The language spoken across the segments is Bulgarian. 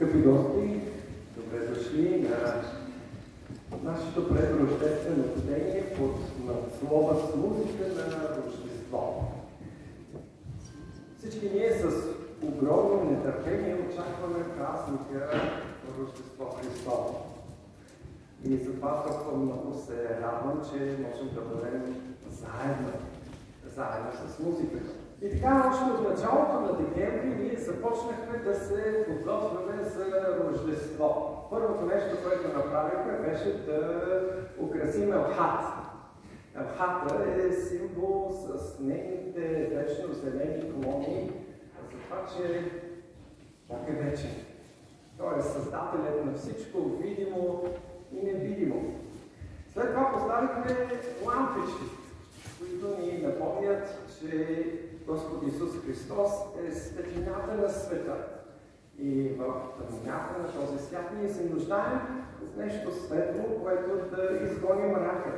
Скъпи гости, добре дошли на нашето предрождествено бдение под надслова с музика на Рождество. Всички ние с огромно нетърпение очакваме празника Рождество Христово. И затова толкова много се радвам, че можем да бъдем заедно, заедно с музиката. И така, още от началото на декември ние започнахме да се подготвяме за Рождество. Първото нещо, което направихме, беше да украсим Елхат. Елхата е символ с нейните вечно зелени клони, за това, че Бог е вечен. Той е създателят на всичко видимо и невидимо. След това поставихме лампички, които ни напомнят, че Господ Исус Христос е светлината на света. И в тъмнината на този свят ние се нуждаем от нещо светло, което да изгони мрака.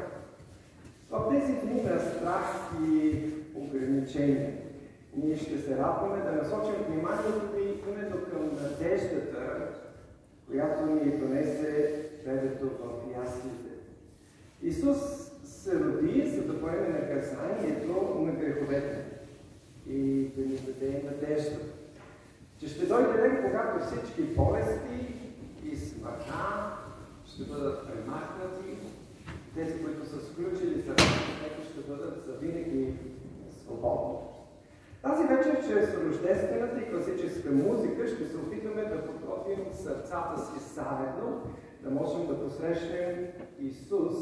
В тези дни на страх и ограничения ние ще се радваме да насочим вниманието ви именно към надеждата, която ни донесе бебето в яслите. Исус се роди, за да поеме наказанието на греховете и да ни даде надежда, че ще дойде ден, когато всички болести и смъртта ще бъдат премахнати, тези, които са сключили за него, ще бъдат завинаги свободни. Тази вечер, чрез рождествената и класическа музика, ще се опитаме да подготвим сърцата си заедно, да можем да посрещнем Исус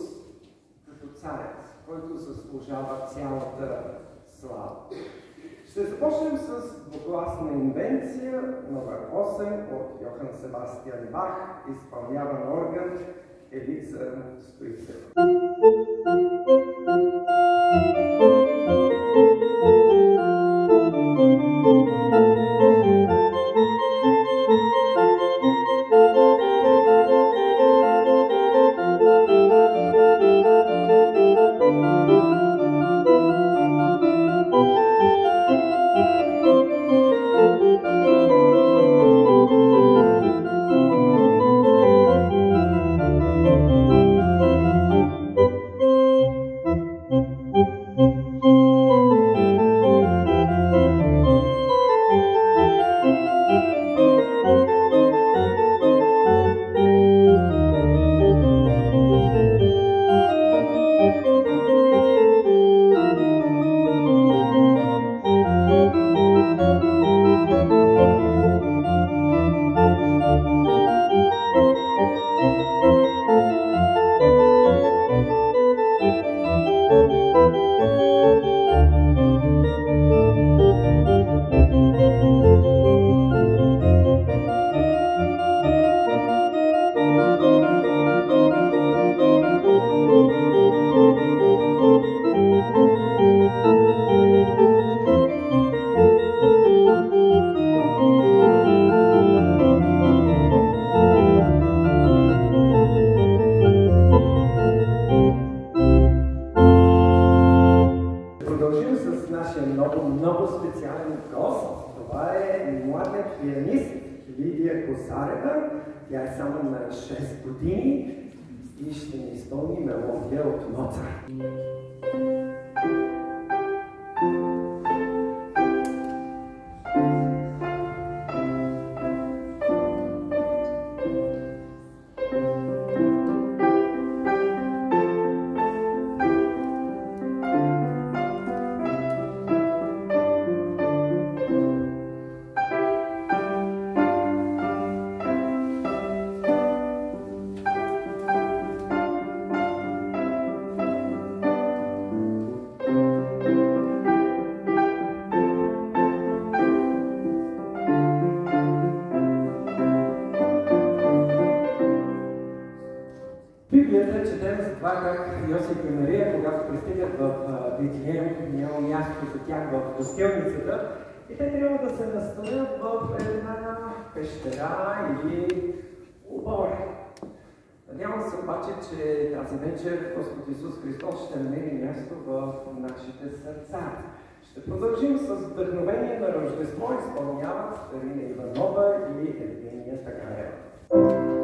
като царец, който заслужава цялата слава. Ще започнем с двугласна инвенция номер 8 от Йохан Себастиан Бах, изпълняван орган Елица Стоицева. вашите сърца. Ще продължим с вдъхновение на Рождество, изпълняват Старина Иванова и Евгения Тагарева.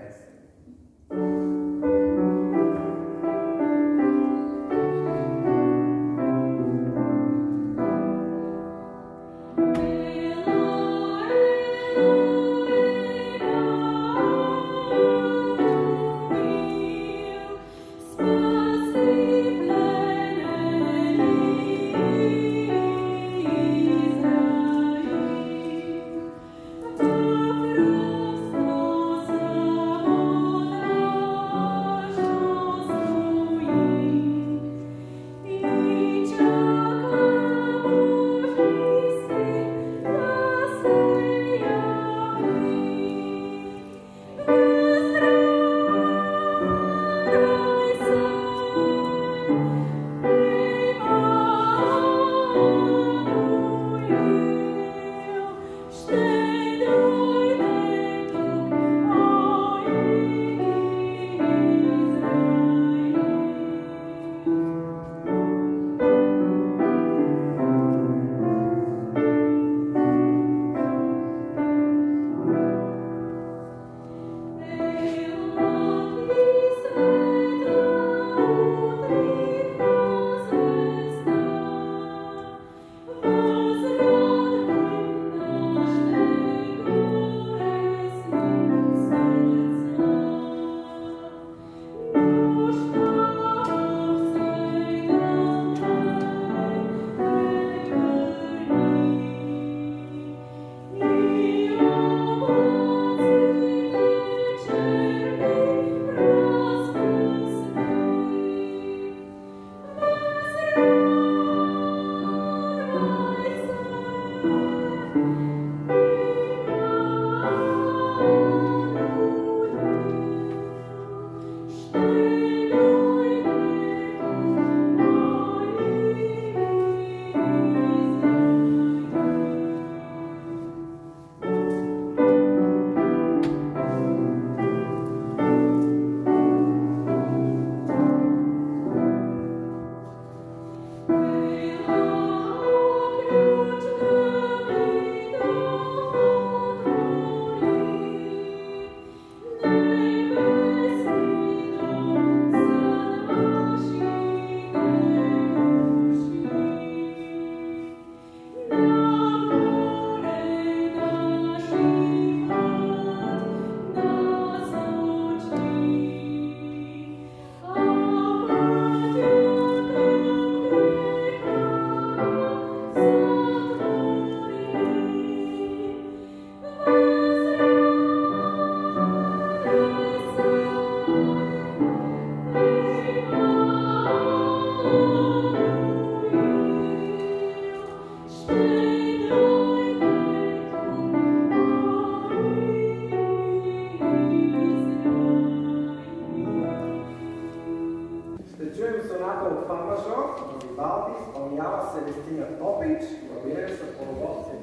Тази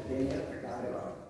Degna, Careva.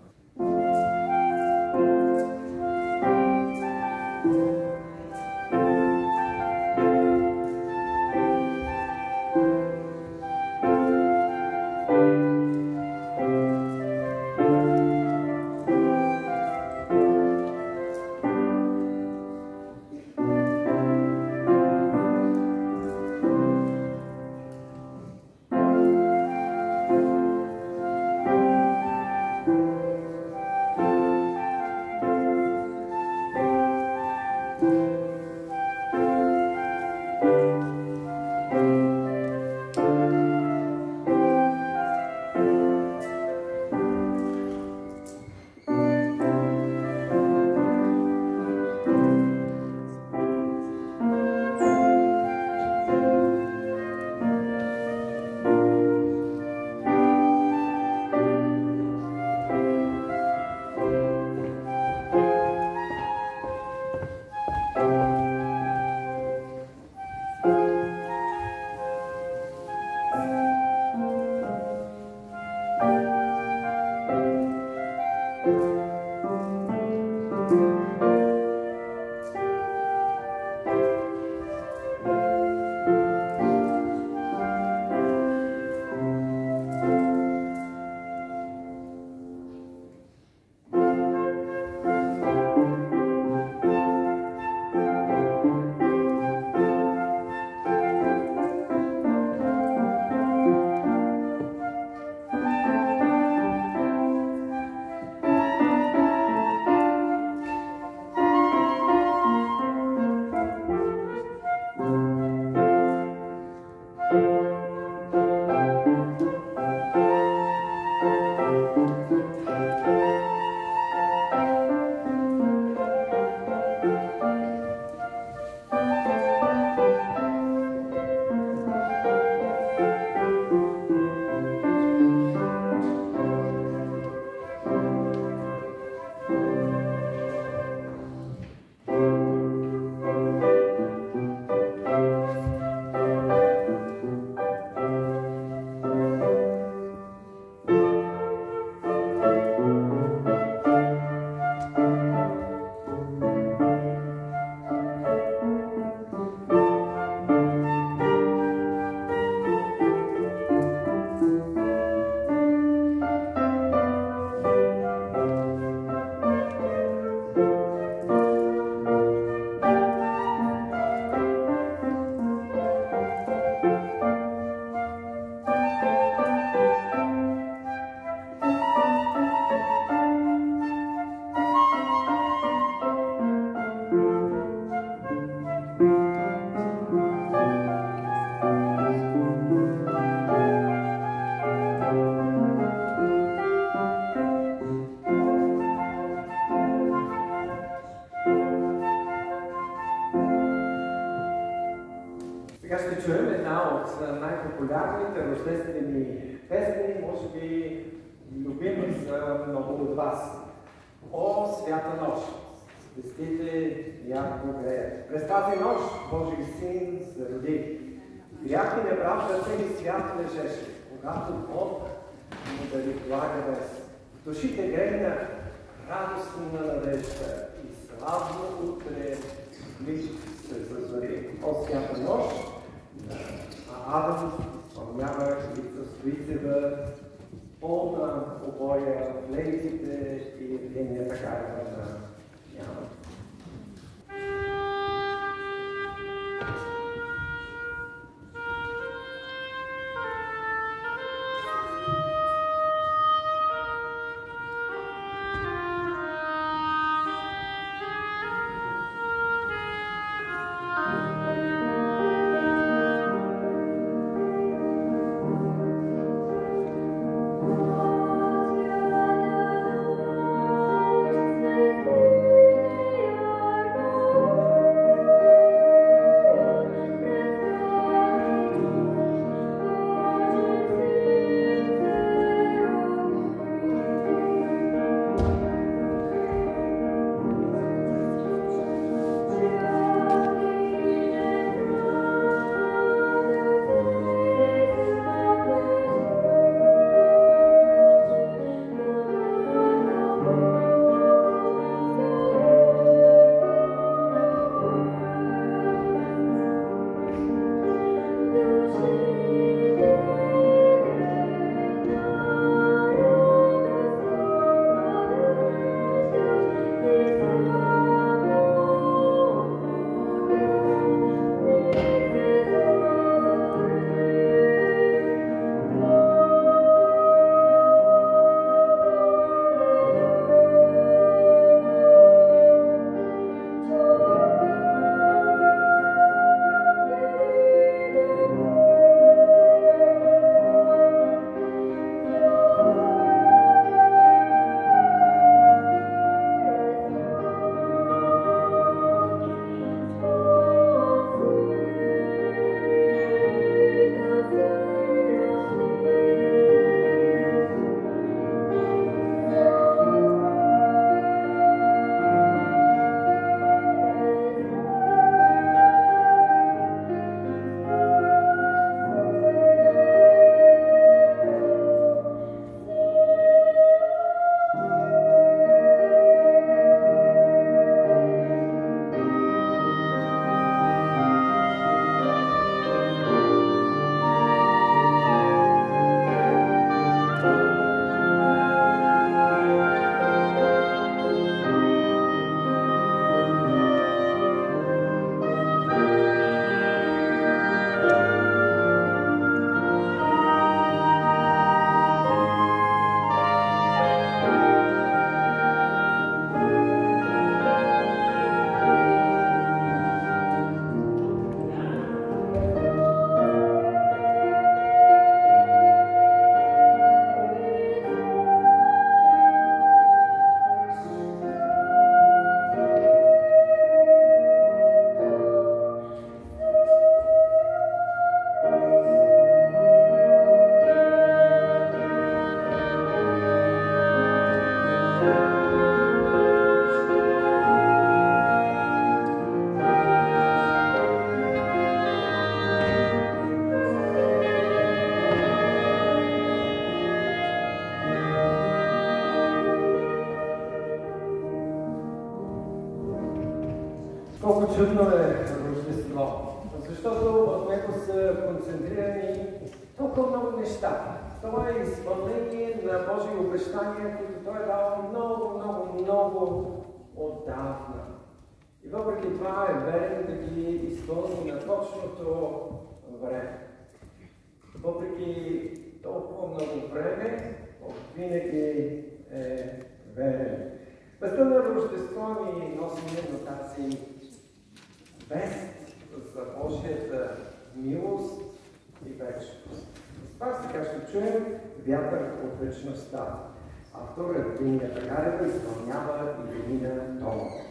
Тагарева изпълнява Ирина Томова.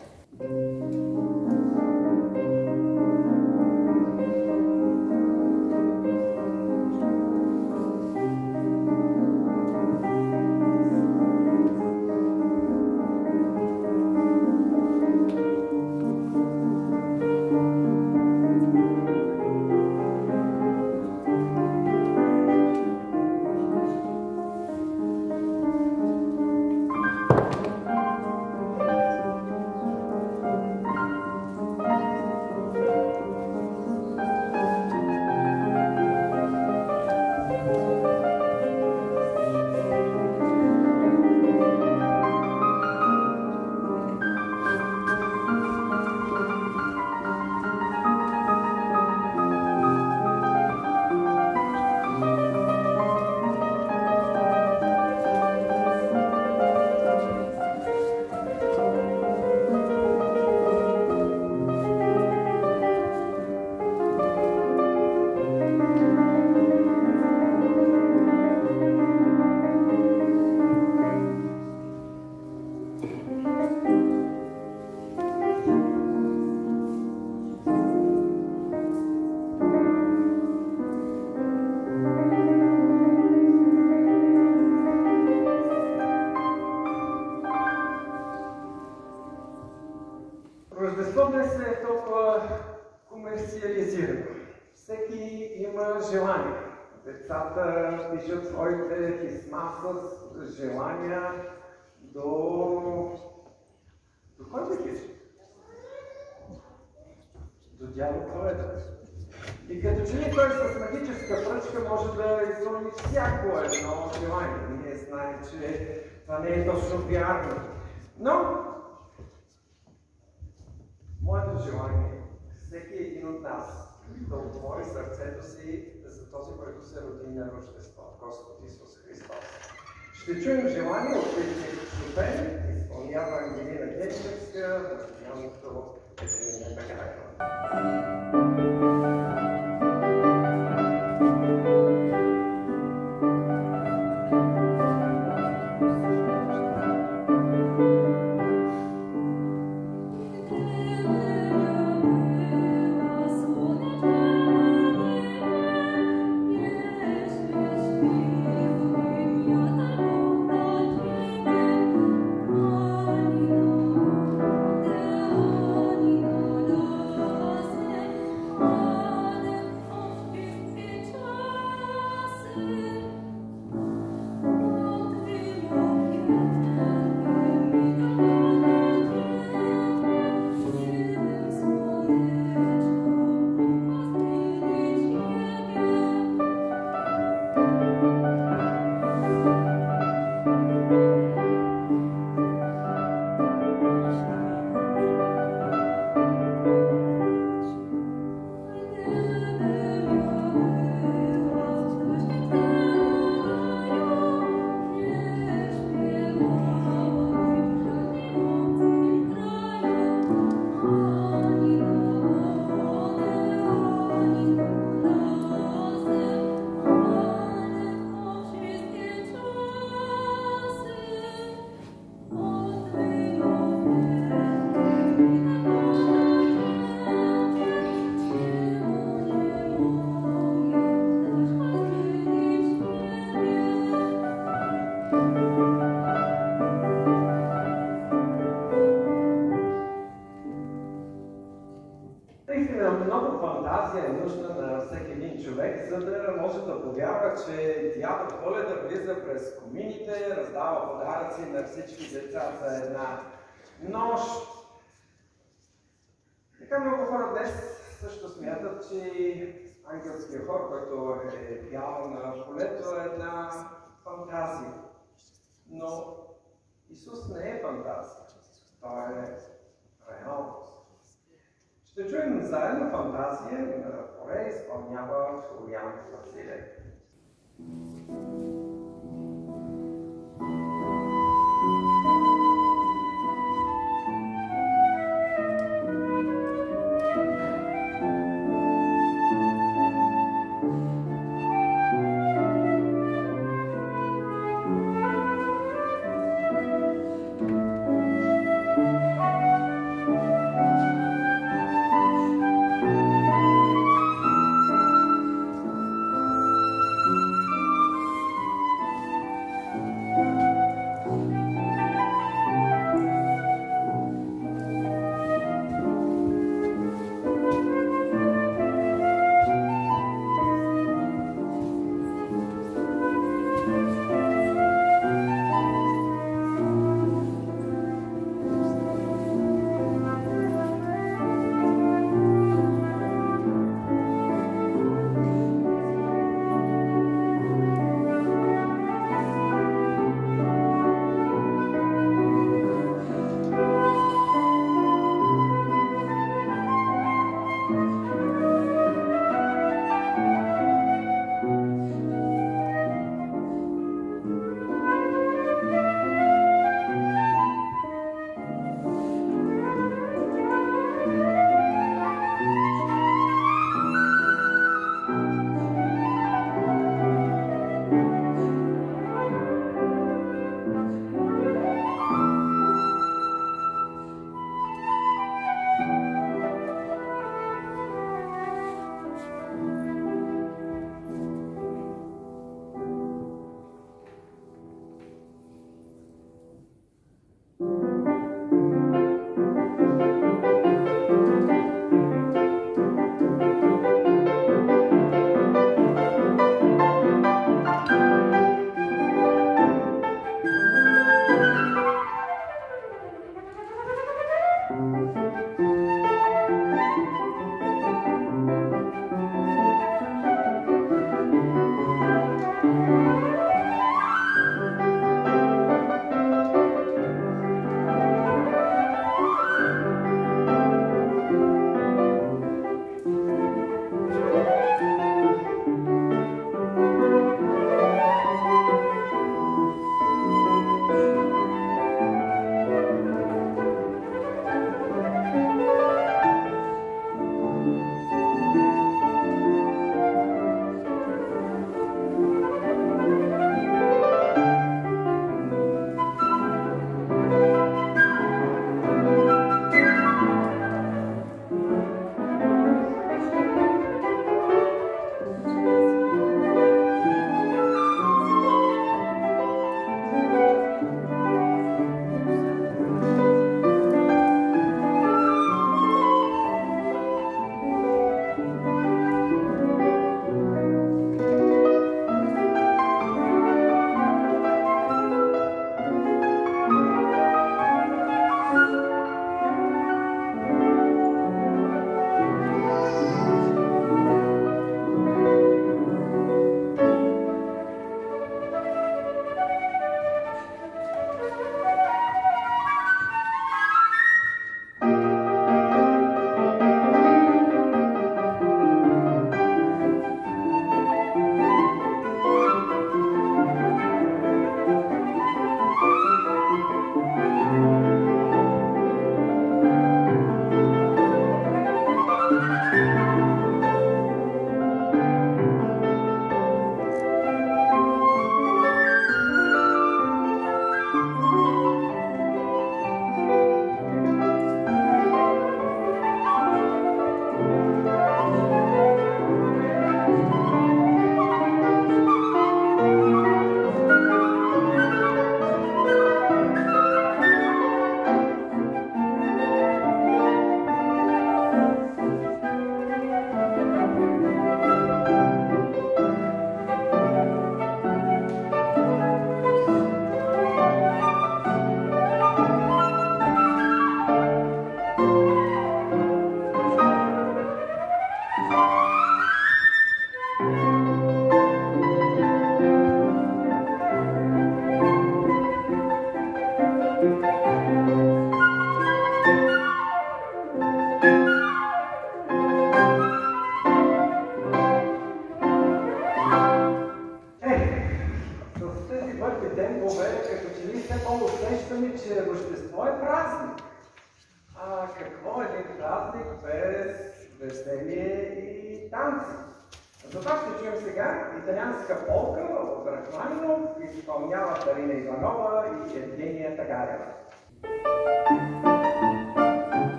Заедно фантазия на поле изпълнява Флориан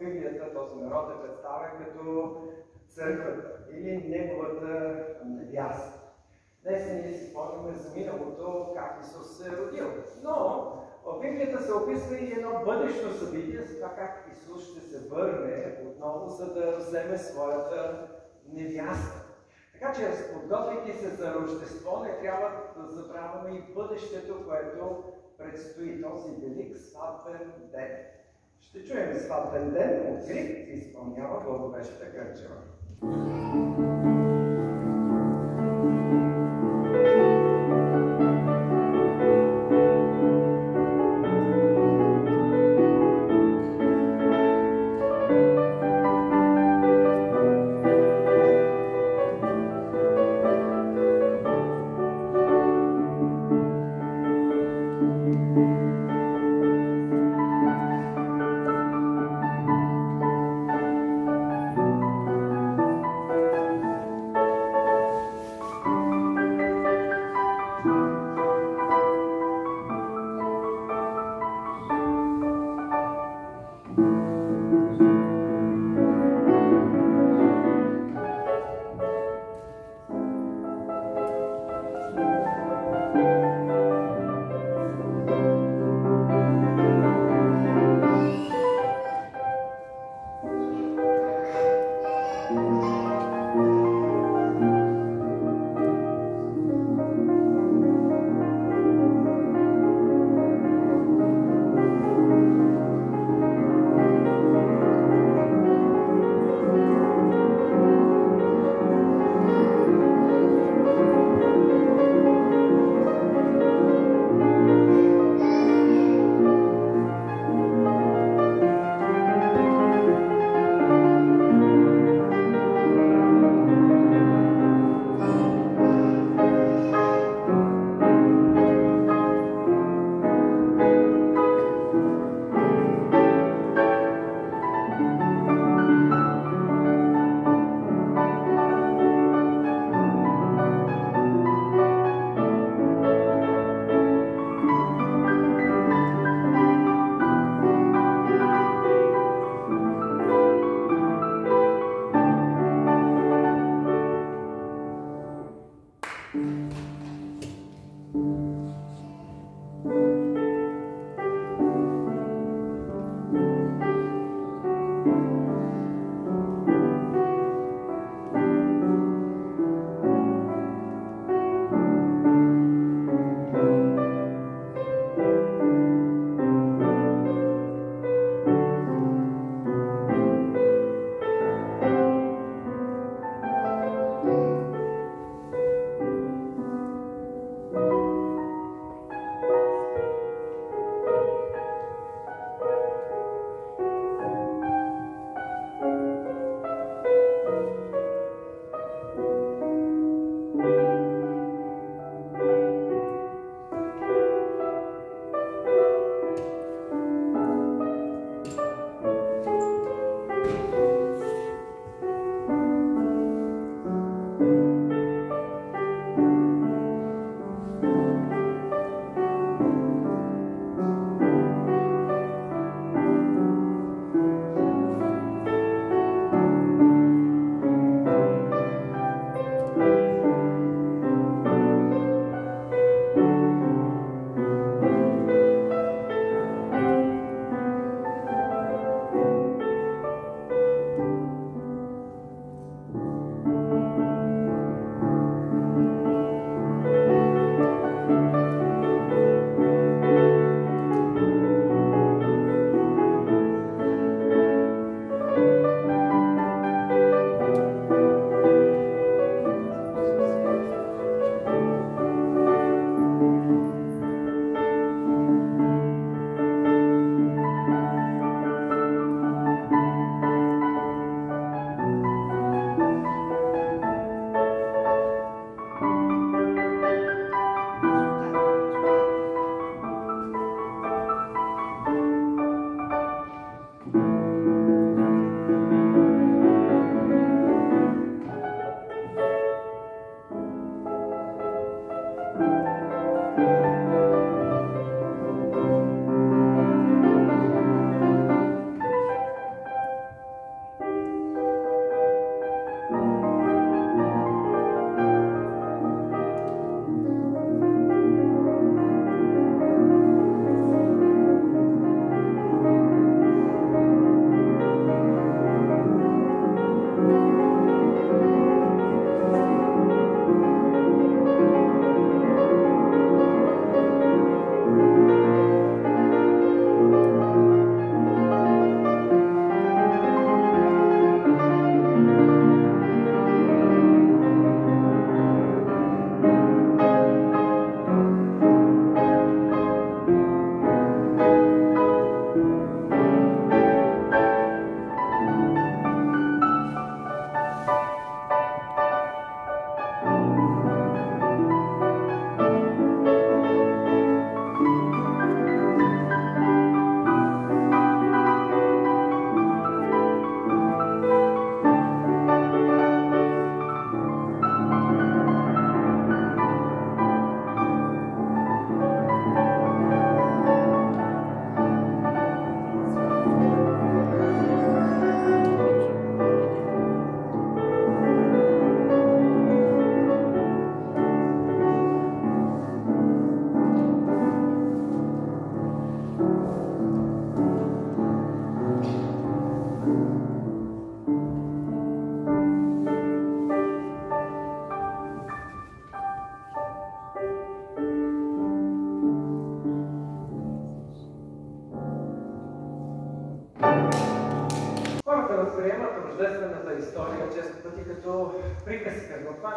Библията този народ е представен като църквата или неговата невяста. Днес ние си спомняме за миналото, как Исус се е родил. Но в Библията се описва и едно бъдещо събитие за това как Исус ще се върне отново, за да вземе своята невяста. Така че, подготвяйки се за Рождество, не трябва да забравяме и бъдещето, което предстои този велик сватбен ден. Ще чуем сватбен ден от Крик, изпълнява Благовеща Кърчева.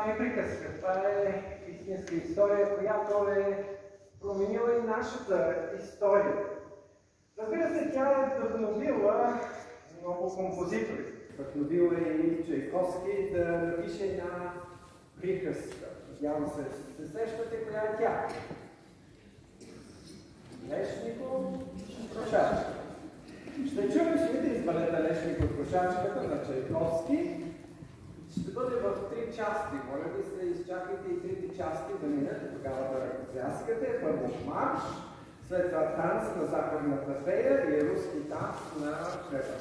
Това е приказка, това е истинска история, която е променила и нашата история. Разбира се, тя е вдъхновила много композитори. Вдъхновила и Чайковски да напише една приказка. Надявам се, се сещате коя е тя. Лешников Прошачка. Ще чуем швите из балета Лешников Прошачката на Чайковски. Ще бъде в три части. Моля ви се, изчакайте и трите части да минете тогава да ръкопляскате. Първо марш, след това танц на западната фея и руски танц на шепа.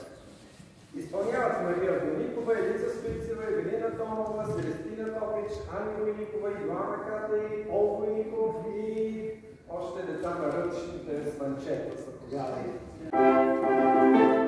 Изпълняват Мария Доникова, Елиза Спицева, Евелина Томова, Селестина Топич, Ани Войникова, Йоанна Катей, Ол Войников и още деца на ръчните звънчета. Заповядайте. за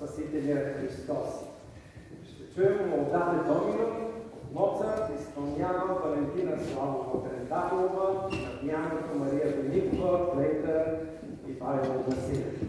Спасителя Христос. Ще чуем Молдаве Домино, Моцарт изпълнява Валентина Славова Трендахова, Надмяната Мария Беникова, Клейта и Павел Василев.